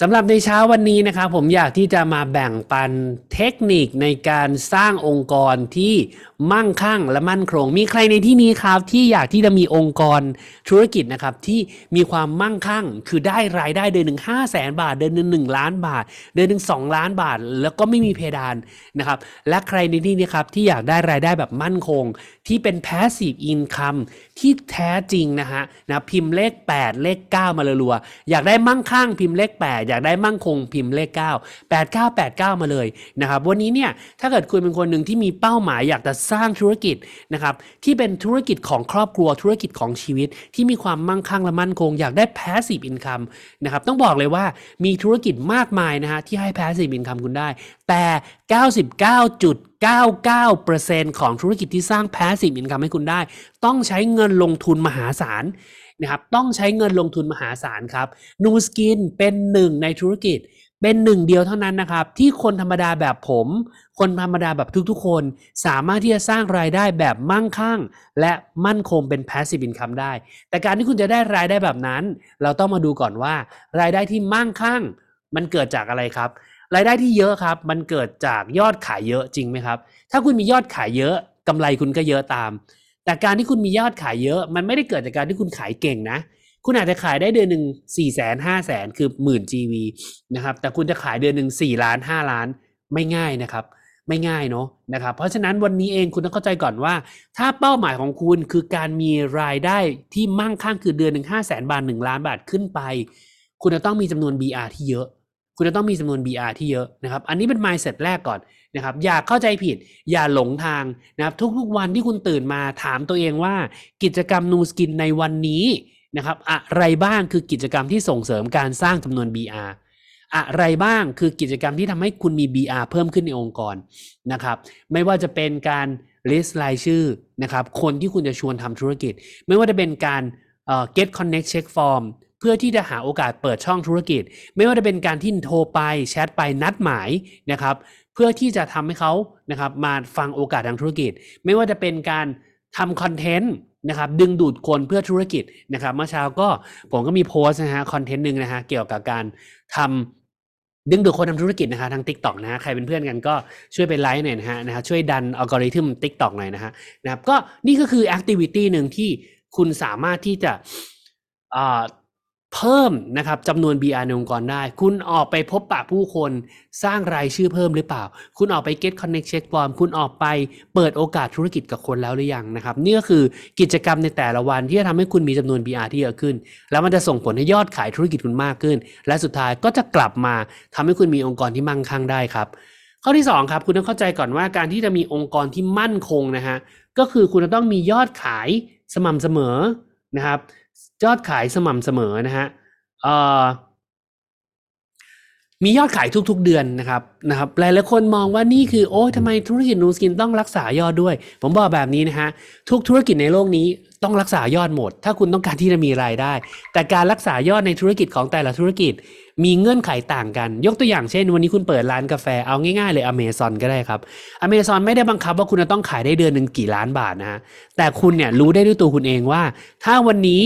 สำหรับในเช้าวันนี้นะครับผมอยากที่จะมาแบ่งปันเทคนิคในการสร้างองค์กรที่มั่งคั่งและมั่นคง มีใครในที่นี้ครับที่อยากที่จะมีองค์กรธุรกิจนะครับที่มีความมั่งคั่ง คือได้รายได้เดือนหนึ่งห้าแสนบาท เดือนหนึ่งหนึ่งล้านบาท เดือนหนึ่งสองล้านบาท แล้วก็ไม่มีเพดานนะครับและใครในที่นี้ครับที่อยากได้รายได้แบบมั่นคง ที่เป็น passive income ที่แท้จริงนะฮะนะพิมพ์เลข 8 เลข 9 มารัวๆอยากได้มั่งคั่งพิมพ์เลข 8อยากได้มั่งคงพิมพ์เลข 9 8989 มาเลยนะครับวันนี้เนี่ยถ้าเกิดคุณเป็นคนหนึ่งที่มีเป้าหมายอยากจะสร้างธุรกิจนะครับที่เป็นธุรกิจของครอบครัวธุรกิจของชีวิต ที่มีความมั่งคั่งและมั่นคง อยากได้ passive income นะครับต้องบอกเลยว่ามีธุรกิจมากมายนะฮะที่ให้ passive income คุณได้ แต่ 99.99%ของธุรกิจที่สร้าง passive income ให้คุณได้ ต้องใช้เงินลงทุนมหาศาล นะครับต้องใช้เงินลงทุนมหาศาลครับนูสกินเป็นหนึ่งในธุรกิจเป็นหนึ่งเดียวเท่านั้นนะครับที่คนธรรมดาแบบผม คนธรรมดาแบบทุกๆ คน สามารถที่จะสร้างรายได้แบบมั่งคั่ง และมั่นคงเป็น passive income ได้ แต่การที่คุณจะได้รายได้แบบนั้น เราต้องมาดูก่อนว่า รายได้ที่มั่งคั่ง มันเกิดจากอะไรครับ รายได้ที่เยอะครับ มันเกิดจากยอดขายเยอะจริงไหมครับ ถ้าคุณมียอดขายเยอะกำไรคุณก็เยอะตาม แต่การที่คุณมียอดขายเยอะ มันไม่ได้เกิดจากการที่คุณขายเก่งนะ คุณอาจจะขายได้เดือนหนึ่งสี่แสนห้าแสนคือหมื่น GV นะครับแต่คุณจะขายเดือนหนึ่งสี่ล้านห้าล้านไม่ง่ายนะครับไม่ง่ายเนาะนะครับเพราะฉะนั้นวันนี้เองคุณต้องเข้าใจก่อนว่า ถ้าเป้าหมายของคุณคือการมีรายได้ที่มั่งคั่งคือเดือนหนึ่งห้าแสนบาทหนึ่งล้านบาทขึ้นไป คุณจะต้องมีจำนวน BR ที่เยอะ คุณจะต้องมีจำนวน BR ที่เยอะนะครับ อันนี้เป็น mindset แรกก่อนนะครับ อย่าเข้าใจผิด อย่าหลงทางนะครับ ทุกๆวันที่คุณตื่นมาถามตัวเองว่า กิจกรรมนูสกินในวันนี้นะครับ อะไรบ้างคือกิจกรรมที่ส่งเสริมการสร้างจำนวน BR อะไรบ้างคือกิจกรรมที่ทำให้คุณมี BR เพิ่มขึ้นในองค์กรนะครับ ไม่ว่าจะเป็นการ list รายชื่อนะครับ คนที่คุณจะชวนทำธุรกิจ ไม่ว่าจะเป็นการ get connect check form เพื่อที่จะหาโอกาสเปิดช่องธุรกิจ ไม่ว่าจะเป็นการที่โทรไปแชทไปนัดหมายนะครับเพื่อที่จะทำให้เขานะครับมาฟังโอกาสทางธุรกิจ ไม่ว่าจะเป็นการทำคอนเทนต์นะครับดึงดูดคนเพื่อธุรกิจนะครับเมื่อเช้าก็ผมก็มีโพสต์นะฮะคอนเทนต์หนึ่งนะฮะเกี่ยวกับการทำดึงดูดคนทำธุรกิจนะฮะทาง Tik t o อกนะฮะใครเป็นเพื่อนกันก็ช่วยไปไลค์หน่อยนะฮะนะฮะช่วยดันอัลกอริทึม Tik t o อกหน่อยนะฮะนะครับก็นี่ก็คือแอคทิวิตี้หนึ่งที่คุณสามารถที่จะ เพิ่มนะครับจำนวน BR ในองค์กรได้ คุณออกไปพบปะผู้คนสร้างรายชื่อเพิ่มหรือเปล่า คุณออกไป get connect check form คุณออกไปเปิดโอกาสธุรกิจกับคนแล้วหรือยังนะครับนี่ก็คือกิจกรรมในแต่ละวันที่จะทำให้คุณมีจำนวน BR ที่เยอะขึ้น แล้วมันจะส่งผลให้ยอดขายธุรกิจคุณมากขึ้น และสุดท้ายก็จะกลับมาทำให้คุณมีองค์กรที่มั่งคั่งได้ครับข้อที่สองครับคุณต้องเข้าใจก่อนว่าการที่จะมีองค์กรที่มั่นคงนะฮะก็คือคุณจะต้องมียอดขายสม่ำเสมอนะครับ ยอดขายสม่ำเสมอนะฮะมียอดขายทุกๆเดือนนะครับ นะครับหลายๆคนมองว่านี่คือโอ้ยทำไมธุรกิจนูสกินต้องรักษายอดด้วย ผมบอกแบบนี้นะฮะทุกธุรกิจในโลกนี้ต้องรักษายอดหมด ถ้าคุณต้องการที่จะมีรายได้ แต่การรักษายอดในธุรกิจของแต่ละธุรกิจ มีเงื่อนไขต่างกัน ยกตัวอย่างเช่น วันนี้คุณเปิดร้านกาแฟเอาง่ายๆเลยอเมซอนก็ได้ครับอเมซอนไม่ได้บังคับว่าคุณจะต้องขายได้เดือนหนึ่งกี่ล้านบาทนะฮะแต่คุณเนี่ยรู้ได้ด้วยตัวคุณเองว่า ถ้าวันนี้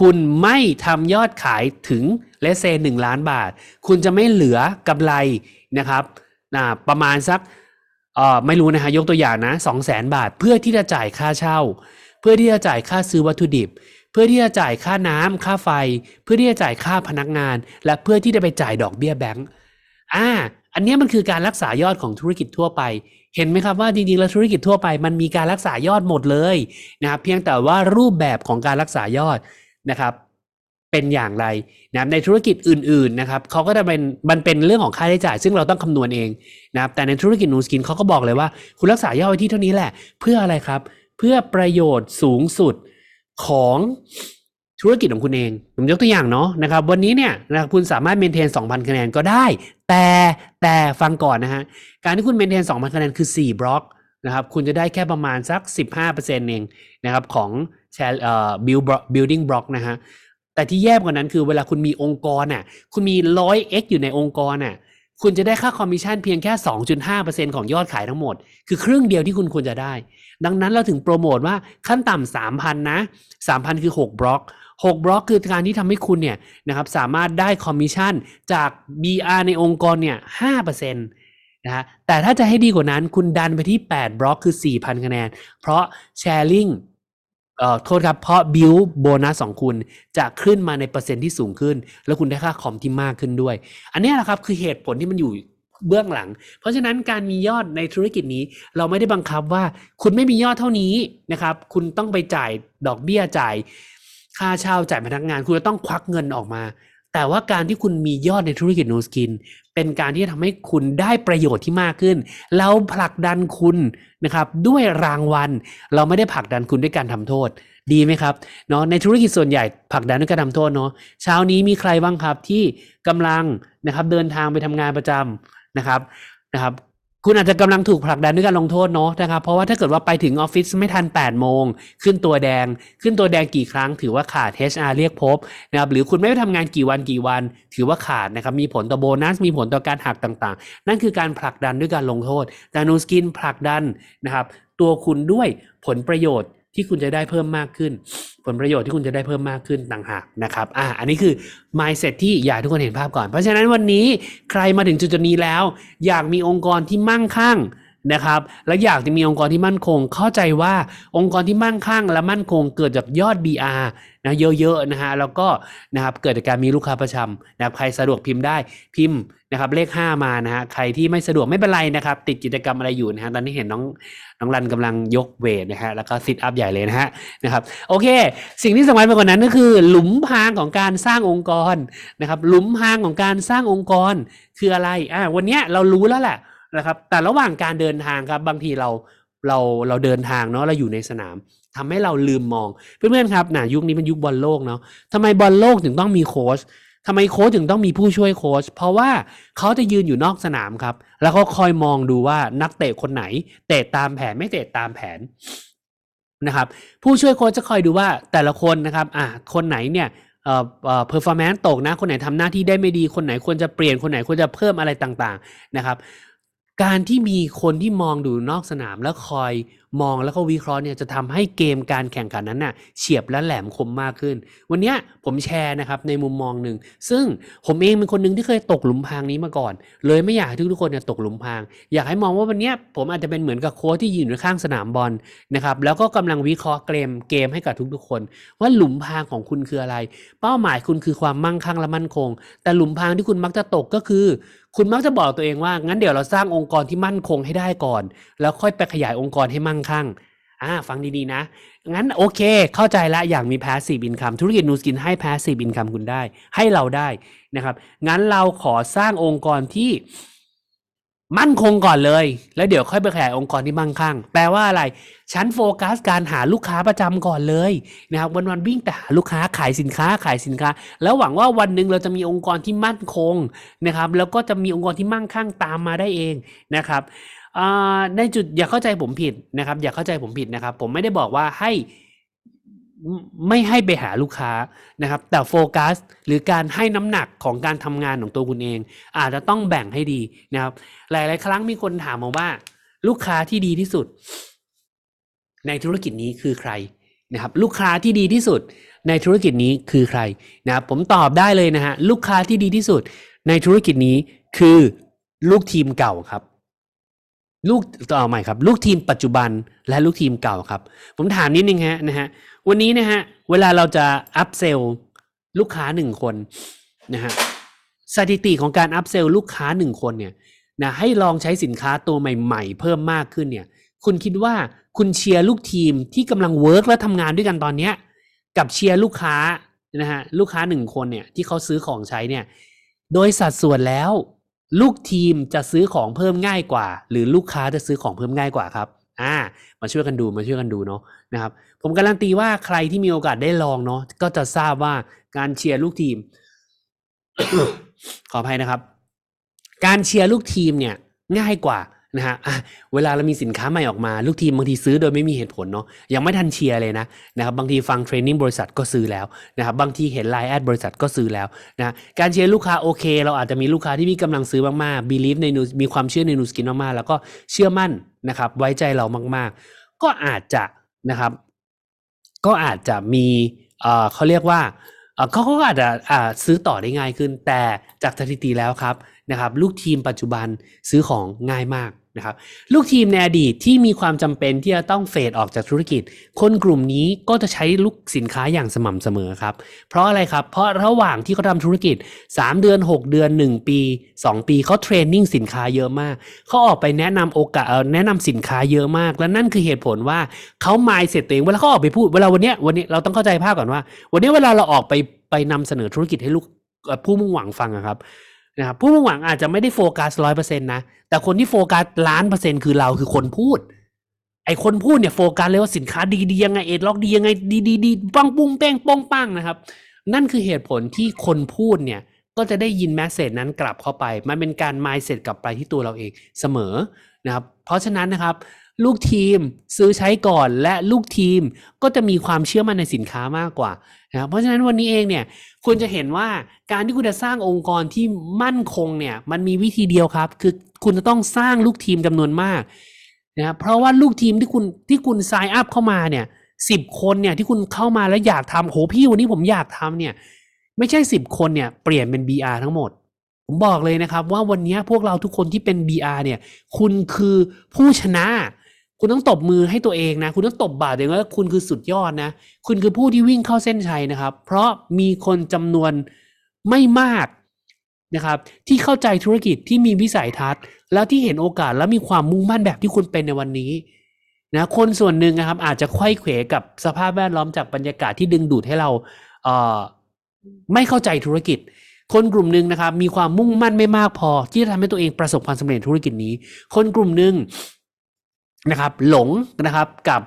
คุณไม่ทำยอดขายถึงเลเซนหนึ่งล้านบาท คุณจะไม่เหลือกำไร นะครับนะประมาณสักเอ่อไม่รู้นะฮะยกตัวอย่างนะสองแสนบาท เพื่อที่จะจ่ายค่าเช่า เพื่อที่จะจ่ายค่าซื้อวัตถุดิบ เพื่อที่จะจ่ายค่าน้ำค่าไฟ เพื่อที่จะจ่ายค่าพนักงาน และเพื่อที่จะไปจ่ายดอกเบี้ยแบงก์อ่าอันนี้มันคือการรักษายอดของธุรกิจทั่วไป เห็นไหมครับว่าจริงๆแล้วธุรกิจทั่วไปมันมีการรักษายอดหมดเลยนะครับเพียงแต่ว่ารูปแบบของการรักษายอดนะครับ เป็นอย่างไรนะครับในธุรกิจอื่นๆนะครับเขาก็จะเป็นมันเป็นเรื่องของค่าใช้จ่าย ซึ่งเราต้องคำนวณเองนะครับแต่ในธุรกิจนูสกินเขาก็บอกเลยว่า คุณรักษายอดไว้ที่เท่านี้แหละ เพื่ออะไรครับ เพื่อประโยชน์สูงสุดของธุรกิจของคุณเอง ผมยกตัวอย่างเนาะนะครับ วันนี้เนี่ยนะครับคุณสามารถเมนเทน 2,000 คะแนนก็ได้ แต่แต่ฟังก่อนนะฮะ การที่คุณเมนเทน 2,000 คะแนนคือ 4 บล็อกนะครับ คุณจะได้แค่ประมาณสัก 15%เองนะครับของแชร์เอ่อ build block building block นะฮะ แต่ที่แย่กว่านั้นคือเวลาคุณมีองค์กรน่ะ คุณมี 100x อยู่ในองค์กรน่ะ คุณจะได้ค่าคอมมิชชั่นเพียงแค่ 2.5%ของยอดขายทั้งหมด คือครึ่งเดียวที่คุณควรจะได้ ดังนั้นเราถึงโปรโมทว่าขั้นต่ำ3,000นนะ3,000คือ 6 บล็อก 6 บล็อกคือการที่ทำให้คุณเนี่ยนะครับสามารถได้คอมมิชชั่นจาก BR ในองค์กรเนี่ย5%นะฮะแต่ถ้าจะให้ดีกว่านั้นคุณดันไปที่ 8 บล็อกคือ 4,000 คะแนน เพราะ sharing เอ่อโทษครับ เพราะ build bonus ของคุณจะขึ้นมาในเปอร์เซ็นต์ที่สูงขึ้น แล้วคุณได้ค่าคอมที่มากขึ้นด้วย อันนี้แหละครับคือเหตุผลที่มันอยู่เบื้องหลัง เพราะฉะนั้นการมียอดในธุรกิจนี้ เราไม่ได้บังคับว่าคุณไม่มียอดเท่านี้นะครับ คุณต้องไปจ่ายดอกเบี้ยจ่าย ค่าเช่าจ่ายพนักงาน คุณจะต้องควักเงินออกมา แต่ว่าการที่คุณมียอดในธุรกิจโนสกิน เป็นการที่จะทำให้คุณได้ประโยชน์ที่มากขึ้น เราผลักดันคุณนะครับด้วยรางวัล เราไม่ได้ผลักดันคุณด้วยการทำโทษ ดีไหมครับเนาะในธุรกิจส่วนใหญ่ผลักดันด้วยการทำโทษเนาะเช้านี้มีใครบ้างครับที่กำลังนะครับเดินทางไปทำงานประจำนะครับนะครับ คุณอาจจะกำลังถูกผลักดันด้วยการลงโทษเนาะนะครับ เพราะว่าถ้าเกิดว่าไปถึงออฟฟิศไม่ทัน 8 โมง ขึ้นตัวแดง ขึ้นตัวแดงกี่ครั้ง ถือว่าขาด HR เรียกพบนะครับหรือคุณไม่ได้ทำงานกี่วันกี่วัน ถือว่าขาดนะครับมีผลต่อโบนัส มีผลต่อการหักต่างๆ นั่นคือการผลักดันด้วยการลงโทษแต่นูสกินผลักดันนะครับตัวคุณด้วยผลประโยชน์ ที่คุณจะได้เพิ่มมากขึ้น ผลประโยชน์ที่คุณจะได้เพิ่มมากขึ้นต่างหากนะครับอ่าอันนี้คือ mindset ที่อยากทุกคนเห็นภาพก่อน เพราะฉะนั้นวันนี้ใครมาถึงจุดนี้แล้ว อยากมีองค์กรที่มั่งคั่ง นะครับ และอยากจะมีองค์กรที่มั่นคง เข้าใจว่าองค์กรที่มั่งคั่งและมั่นคงเกิดจากยอด BR นะเยอะๆนะฮะแล้วก็นะครับเกิดจากการมีลูกค้าประจำนะครับใครสะดวกพิมพ์ได้พิมพ์นะครับเลข 5 มานะฮะใครที่ไม่สะดวกไม่เป็นไรนะครับ ติดกิจกรรมอะไรอยู่นะฮะตอนนี้เห็นน้องน้องรันกำลังยกเวทนะฮะแล้วก็ซิทอัพใหญ่เลยนะฮะนะครับโอเค สิ่งที่สำคัญไปกว่านั้นก็คือ หลุมพรางของการสร้างองค์กรนะครับหลุมพรางของการสร้างองค์กรคืออะไรอ่าวันเนี้ยเรารู้แล้วแหละ นะครับ แต่ระหว่างการเดินทางครับ บางทีเราเราเราเดินทางเนาะเราอยู่ในสนามทำให้เราลืมมอง เพื่อนๆครับนะยุคนี้เป็นยุคบอลโลกเนาะทำไมบอลโลกถึงต้องมีโค้ชทำไมโค้ชถึงต้องมีผู้ช่วยโค้ชเพราะว่าเขาจะยืนอยู่นอกสนามครับ แล้วเขาคอยมองดูว่านักเตะคนไหน เตะตามแผนไม่เตะตามแผนนะครับ ผู้ช่วยโค้ชจะคอยดูว่าแต่ละคนนะครับอ่าคนไหนเนี่ยเอ่อเอ่อ performance ตกนะ คนไหนทำหน้าที่ได้ไม่ดี คนไหนควรจะเปลี่ยน คนไหนควรจะเพิ่มอะไรต่างๆ นะครับ การที่มีคนที่มองดูนอกสนามแล้วคอยมองแล้วก็วิเคราะห์เนี่ยจะทำให้เกมการแข่งขันนั้นน่ะเฉียบและแหลมคมมากขึ้น วันนี้ผมแชร์นะครับในมุมมองหนึ่ง ซึ่งผมเองเป็นคนหนึ่งที่เคยตกหลุมพรางนี้มาก่อน เลยไม่อยากให้ทุกๆคนเนี่ยตกหลุมพราง อยากให้มองว่าวันนี้ผมอาจจะเป็นเหมือนกับโค้ชที่ยืนอยู่ข้างสนามบอลนะครับแล้วก็กำลังวิเคราะห์เกมเกมให้กับทุกๆคน ว่าหลุมพรางของคุณคืออะไร เป้าหมายคุณคือความมั่งคั่งและมั่นคง แต่หลุมพรางที่คุณมักจะตกก็คือ คุณมักจะบอกตัวเองว่า งั้นเดี๋ยวเราสร้างองค์กรที่มั่นคงให้ได้ก่อน แล้วค่อยไปขยายองค์กรให้มั่งคั่งอ่าฟังดีๆนะ งั้นโอเค เข้าใจละอย่างมี passive income ธุรกิจนูสกินให้ passive income คุณได้ ให้เราได้นะครับ งั้นเราขอสร้างองค์กรที่ มั่นคงก่อนเลย แล้วเดี๋ยวค่อยไปขยายองค์กรที่มั่งคั่ง แปลว่าอะไร ฉันโฟกัสการหาลูกค้าประจำก่อนเลยนะครับวันวันวิ่งแต่หาลูกค้าขายสินค้าขายสินค้า แล้วหวังว่าวันหนึ่งเราจะมีองค์กรที่มั่นคงนะครับแล้วก็จะมีองค์กรที่มั่งคั่งตามมาได้เองนะครับในจุดอย่าเข้าใจผมผิดนะครับ อย่าเข้าใจผมผิดนะครับ ผมไม่ได้บอกว่าให้ ไม่ให้ไปหาลูกค้านะครับ แต่โฟกัสหรือการให้น้ำหนักของการทำงานของตัวคุณเอง อาจจะต้องแบ่งให้ดีนะครับ หลาย ๆ ครั้งมีคนถามมาว่า ลูกค้าที่ดีที่สุด ในธุรกิจนี้คือใครนะครับ ลูกค้าที่ดีที่สุด ในธุรกิจนี้คือใครนะครับผมตอบได้เลยนะฮะลูกค้าที่ดีที่สุด ในธุรกิจนี้คือลูกทีมเก่าครับ ลูกต่อใหม่ครับ ลูกทีมปัจจุบันและลูกทีมเก่าครับ ผมถามนิดนึงฮะนะฮะวันนี้นะฮะเวลาเราจะ upsell ลูกค้าหนึ่งคนนะฮะสถิติของการ upsell ลูกค้าหนึ่งคนเนี่ยนะให้ลองใช้สินค้าตัวใหม่ ๆ เพิ่มมากขึ้นเนี่ย คุณคิดว่าคุณเชียร์ลูกทีมที่กำลัง work และทำงานด้วยกันตอนเนี้ยกับเชียร์ลูกค้านะฮะลูกค้าหนึ่งคนเนี่ยที่เขาซื้อของใช้เนี่ย โดยสัดส่วนแล้ว ลูกทีมจะซื้อของเพิ่มง่ายกว่า หรือลูกค้าจะซื้อของเพิ่มง่ายกว่าครับอ่ามาช่วยกันดูมาช่วยกันดูเนาะนะครับผมการันตีว่าใครที่มีโอกาสได้ลองเนาะก็จะทราบว่าการเชียร์ลูกทีม ขออภัยนะครับ การเชียร์ลูกทีมเนี่ยง่ายกว่า นะฮะเวลาเรามีสินค้าใหม่ออกมา ลูกทีมบางทีซื้อโดยไม่มีเหตุผลเนาะยังไม่ทันเชียร์เลยนะนะครับบางทีฟัง training บริษัทก็ซื้อแล้วนะครับบางทีเห็นไลน์แอดบริษัทก็ซื้อแล้วนะการเชียร์ลูกค้าโอเค เราอาจจะมีลูกค้าที่มีกำลังซื้อมากๆ believe ใน News มีความเชื่อใน Nu Skin มากๆ แล้วก็เชื่อมั่นนะครับไว้ใจเรามากๆ ก็อาจจะนะครับ ก็อาจจะมีเออเขาเรียกว่าเขาก็อาจจะซื้อต่อได้ง่ายขึ้น แต่จากสถิติแล้วครับนะครับ ลูกทีมปัจจุบันซื้อของง่ายมาก นะครับลูกทีมในอดีตที่มีความจำเป็นที่จะต้องเฟดออกจากธุรกิจ คนกลุ่มนี้ก็จะใช้ลูกสินค้าอย่างสม่ำเสมอครับ เพราะอะไรครับ เพราะระหว่างที่เขาทำธุรกิจ 3 เดือน 6 เดือน 1 ปี 2 ปีเขาเทรนนิ่งสินค้าเยอะมาก เขาออกไปแนะนำโอกาสแนะนำสินค้าเยอะมาก และนั่นคือเหตุผลว่าเขาไมายเสร็จตัวเองเวลาเขาออกไปพูดเวลาวันนี้วันนี้เราต้องเข้าใจภาพก่อนว่า วันนี้เวลาเราออกไปไปนำเสนอธุรกิจให้ลูกผู้มุ่งหวังฟังครับนะครับผู้มุ่งหวังอาจจะไม่ได้โฟกัสร้อยเปอร์เซ็นต์นะ แต่คนที่โฟกัสล้านเปอร์เซ็นต์คือเราคือคนพูด ไอคนพูดเนี่ยโฟกัสเลยว่าสินค้าดีดียังไง ageLOC ดียังไงดีดีดีปังปุ้งแป้งป้องปังนะครับ นั่นคือเหตุผลที่คนพูดเนี่ยก็จะได้ยิน message นั้นกลับเข้าไป มันเป็นการมายเสร็จกลับไปที่ตัวเราเองเสมอนะครับ เพราะฉะนั้นนะครับ ลูกทีมซื้อใช้ก่อนและลูกทีมก็จะมีความเชื่อมั่นในสินค้ามากกว่านะครับเพราะฉะนั้นวันนี้เองเนี่ยคุณจะเห็นว่าการที่คุณจะสร้างองค์กรที่มั่นคงเนี่ยมันมีวิธีเดียวครับ คือ คุณจะต้องสร้างลูกทีมจำนวนมากนะเพราะว่าลูกทีมที่คุณที่คุณ sign up เข้ามาเนี่ยสิบคนเนี่ยที่คุณเข้ามาแล้วอยากทำโหพี่วันนี้ผมอยากทำเนี่ย ไม่ใช่สิบคนเนี่ยเปลี่ยนเป็น BR ทั้งหมด ผมบอกเลยนะครับ ว่าวันนี้พวกเราทุกคนที่เป็น BR เนี่ย คุณคือผู้ชนะ คุณต้องตบมือให้ตัวเองนะ คุณต้องตบบาตัวเองว่าคุณคือสุดยอดนะ คุณคือผู้ที่วิ่งเข้าเส้นชัยนะครับ เพราะมีคนจำนวนไม่มาก นะครับที่เข้าใจธุรกิจที่มีวิสัยทัศน์ แล้วที่เห็นโอกาสและมีความมุ่งมั่นแบบที่คุณเป็นในวันนี้นะคนส่วนหนึ่งนะครับอาจจะไขว้เขวกับสภาพแวดล้อมจากบรรยากาศที่ดึงดูดให้เราเไม่เข้าใจธุรกิจ คนกลุ่มหนึ่งนะครับมีความมุ่งมั่นไม่มากพอ ที่จะทำให้ตัวเองประสบความสำเร็จธุรกิจนี้ คนกลุ่มหนึ่งนะครับหลงนะครับกับ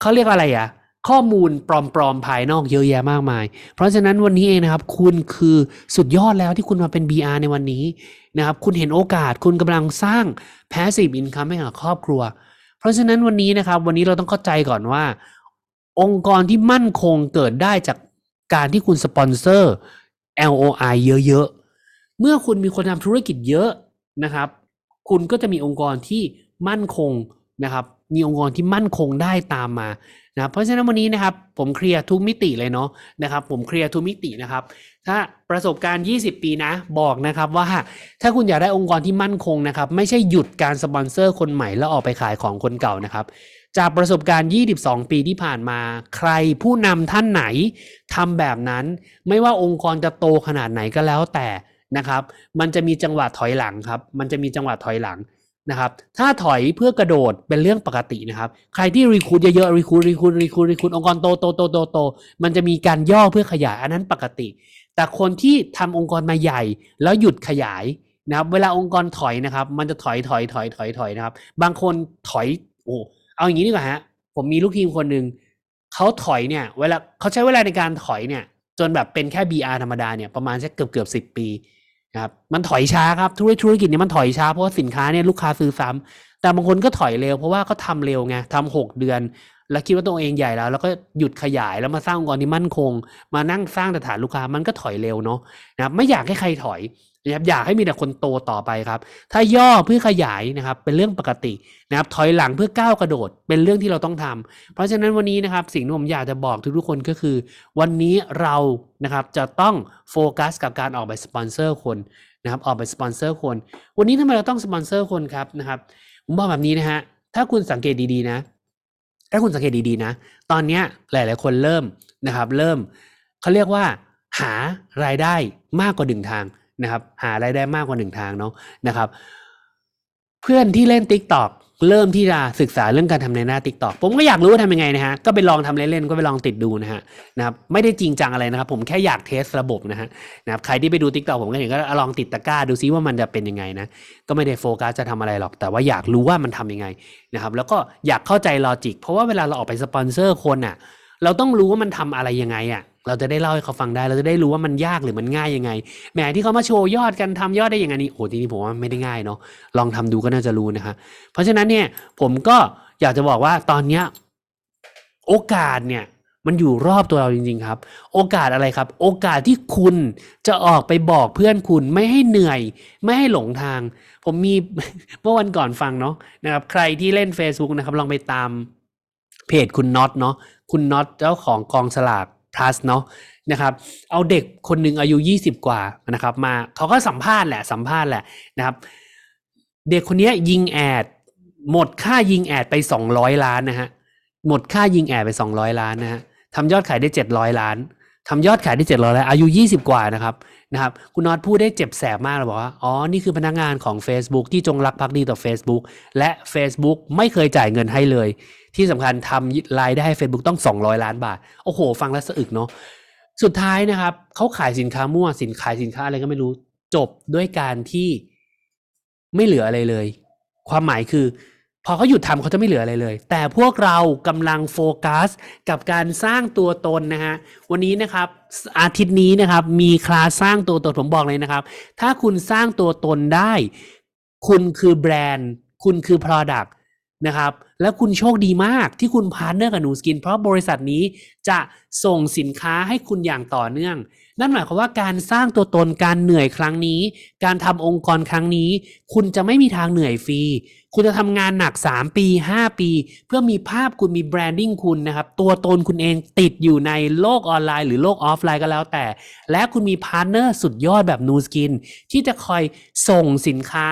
เขาเรียกอะไรอะ ข้อมูลปลอมๆภายนอกเยอะแยะมากมาย เพราะฉะนั้นวันนี้เองนะครับ คุณคือสุดยอดแล้วที่คุณมาเป็น BR ในวันนี้นะครับ คุณเห็นโอกาสคุณกำลังสร้าง passive income ให้กับครอบครัว เพราะฉะนั้นวันนี้นะครับ วันนี้เราต้องเข้าใจก่อนว่า องค์กรที่มั่นคงเกิดได้จากการที่คุณสปอนเซอร์ LOI เยอะๆ เมื่อคุณมีคนทำธุรกิจเยอะนะครับ คุณก็จะมีองค์กรที่มั่นคงนะครับ มีองค์กรที่มั่นคงได้ตามมานะเพราะฉะนั้นวันนี้นะครับผมเคลียร์ทุกมิติเลยเนาะนะครับผมเคลียร์ทุกมิตินะครับ ถ้าประสบการณ์ 20 ปีนะบอกนะครับว่าถ้าคุณอยากได้องค์กรที่มั่นคงนะครับ ไม่ใช่หยุดการสปอนเซอร์คนใหม่แล้วออกไปขายของคนเก่านะครับ จากประสบการณ์ 22 ปีที่ผ่านมา ใครผู้นำท่านไหนทำแบบนั้น ไม่ว่าองค์กรจะโตขนาดไหนก็แล้วแต่นะครับ มันจะมีจังหวะถอยหลังครับ มันจะมีจังหวะถอยหลัง นะครับถ้าถอยเพื่อกระโดดเป็นเรื่องปกตินะครับ ใครที่ recruit เยอะๆ recruit recruit recruit recruit องค์กรโตโตโตโตโตมันจะมีการย่อเพื่อขยายอันนั้นปกติ แต่คนที่ทำองค์กรมาใหญ่แล้วหยุดขยายนะครับเวลาองค์กรถอยนะครับ มันจะถอยถอยถอยถอยถอยนะครับ บางคนถอยโอ้เอาอย่างนี้ดีกว่าฮะผมมีลูกทีมคนหนึ่งเขาถอยเนี่ยเวลาเขาใช้เวลาในการถอยเนี่ยจนแบบเป็นแค่ BR ธรรมดาเนี่ยประมาณสักเกือบเกือบสิบปี นะครับมันถอยช้าครับธุรธุรกิจเนี่ยมันถอยช้าเพราะว่าสินค้าเนี่ยลูกค้าซื้อซ้ำแต่บางคนก็ถอยเร็วเพราะว่าเขาทำเร็วไงทำหกเดือน แล้วคิดว่าตัวเองใหญ่แล้ว แล้วก็หยุดขยายแล้วมาสร้างองค์กรที่มั่นคง มานั่งสร้างฐานลูกค้ามันก็ถอยเร็วเนาะนะไม่อยากให้ใครถอย นะครับอยากให้มีแต่คนโตต่อไปครับ ถ้าย่อเพื่อขยายนะครับเป็นเรื่องปกตินะครับถอยหลังเพื่อก้าวกระโดดเป็นเรื่องที่เราต้องทำเพราะฉะนั้นวันนี้นะครับสิ่งที่ผมอยากจะบอกทุกๆคนก็คือ วันนี้เรานะครับจะต้องโฟกัสกับการออกไปสปอนเซอร์คนนะครับออกไปสปอนเซอร์คน วันนี้ทำไมเราต้องสปอนเซอร์คนครับนะครับผมบอกแบบนี้นะฮะถ้าคุณสังเกตดีๆนะ ถ้าคุณสังเกตดีๆนะ ตอนนี้หลาย ๆ คนเริ่มนะครับ เริ่มเขาเรียกว่าหารายได้มากกว่าหนึ่งทาง นะครับหารายได้มากกว่าหนึ่งทางเนาะนะครับ เพื่อนที่เล่น Tik t o อกเริ่มที่จะศึกษาเรื่องการทำในหน้า Tik t o อกผมก็อยากรู้ว่าทำยังไงนะฮะก็ไปลองทำเล่นๆก็ไปลองติดดูนะฮะนะครับไม่ได้จริงจังอะไรนะครับ ผมแค่อยากเทสระบบนะฮะนะครับใครที่ไปดู Tik t o อกผมก็เห็นก็ลองติดตะกร้าดูซิว่ามันจะเป็นยังไงนะก็ไม่ได้โฟกัสจะทำอะไรหรอก แต่ว่าอยากรู้ว่ามันทำยังไงนะครับแล้วก็อยากเข้าใจ logic เพราะว่าเวลาเราออกไปสปอนเซอร์คนอะ เราต้องรู้ว่ามันทำอะไรยังไงอะ เราจะได้เล่าให้เขาฟังได้ เราจะได้รู้ว่ามันยากหรือมันง่ายยังไง แหมที่เขามาโชว์ยอดกันทำยอดได้ยังไงนี่โอ้ทีนี้ผมว่าไม่ได้ง่ายเนาะ ลองทำดูก็น่าจะรู้นะฮะเพราะฉะนั้นเนี่ยผมก็อยากจะบอกว่าตอนเนี้ยโอกาสเนี่ยมันอยู่รอบตัวเราจริงๆครับ โอกาสอะไรครับ โอกาสที่คุณจะออกไปบอกเพื่อนคุณไม่ให้เหนื่อย ไม่ให้หลงทาง ผมมีเมื่อวันก่อนฟังเนาะนะครับ ใครที่เล่น Facebook นะครับลองไปตาม เพจคุณน็อตเนาะคุณน็อตเจ้าของกองสลาก plus เนาะนะครับ เอาเด็กคนหนึ่งอายุ 20 กว่านะครับ มาเขาก็สัมภาษณ์แหละสัมภาษณ์แหละนะครับ เด็กคนนี้ยยิงแอด หมดค่ายิงแอดไป 200 ล้านนะฮะหมดค่ายิงแอดไป 200 ล้านนะฮะทำยอดขายได้ 700 ล้านทำยอดขายได้ 700ล้านอายุ 20 กว่านะครับนะครับคุณน็อตพูดได้เจ็บแสบมากเลยบอกว่าอ๋อนี่คือพนักงานของ Facebook ที่จงรักภักดีต่อ Facebook และ Facebook ไม่เคยจ่ายเงินให้เลย ที่สำคัญทำรายได้ Facebook ต้อง 200 ล้านบาท โอ้โห ฟังแล้วสะอึกเนาะสุดท้ายนะครับเขาขายสินค้ามั่วสินขายสินค้าอะไรก็ไม่รู้จบด้วยการที่ไม่เหลืออะไรเลย ความหมายคือ พอเขาหยุดทำเขาจะไม่เหลืออะไรเลย แต่พวกเรากำลังโฟกัสกับการสร้างตัวตนนะฮะวันนี้นะครับอาทิตย์นี้นะครับ มีคลาสสร้างตัวตนผมบอกเลยนะครับ ถ้าคุณสร้างตัวตนได้ คุณคือแบรนด์ คุณคือ Product นะครับ แล้วคุณโชคดีมากที่คุณ partner กับ Nu Skin เพราะบริษัทนี้จะส่งสินค้าให้คุณอย่างต่อเนื่อง นั่นหมายความว่าการสร้างตัวตนการเหนื่อยครั้งนี้ การทำองค์กรครั้งนี้ คุณจะไม่มีทางเหนื่อยฟรี คุณจะทำงานหนัก 3 ปี 5 ปี เพื่อมีภาพคุณมี branding คุณนะครับ ตัวตนคุณเองติดอยู่ในโลกออนไลน์ หรือโลกออฟไลน์ก็แล้วแต่ และคุณมี partner สุดยอดแบบ Nu Skin ที่จะคอยส่งสินค้า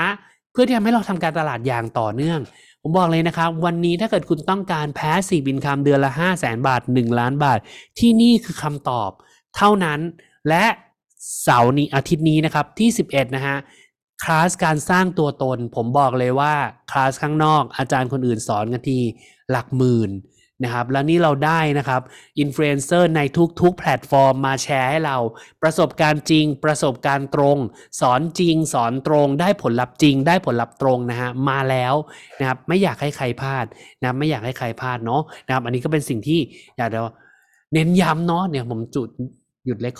เพื่อที่ทำให้เราทำการตลาดอย่างต่อเนื่อง ผมบอกเลยนะครับ วันนี้ถ้าเกิดคุณต้องการ passive income เดือนละ 5 0 0แสนบาท 1 ล้านบาท ที่นี่คือคำตอบ เท่านั้นและเสาร์นี้อาทิตย์นี้นะครับที่ 11 นะฮะคลาสการสร้างตัวตน ผมบอกเลยว่าคลาสข้างนอกอาจารย์คนอื่นสอนกันทีหลักหมื่น นะครับแล้วนี่เราได้นะครับอินฟลูเอนเซอร์ในทุกๆ แพลตฟอร์มมาแชร์ให้เรา ประสบการณ์จริง ประสบการณ์ตรง สอนจริง สอนตรง ได้ผลลัพธ์จริง ได้ผลลัพธ์ตรงนะฮะมาแล้วนะครับไม่อยากให้ใครพลาดนะไม่อยากให้ใครพลาดเนาะนะครับอันนี้ก็เป็นสิ่งที่อยากจะเน้นย้ำเนาะเนี่ยผมจุดหยุดเลคค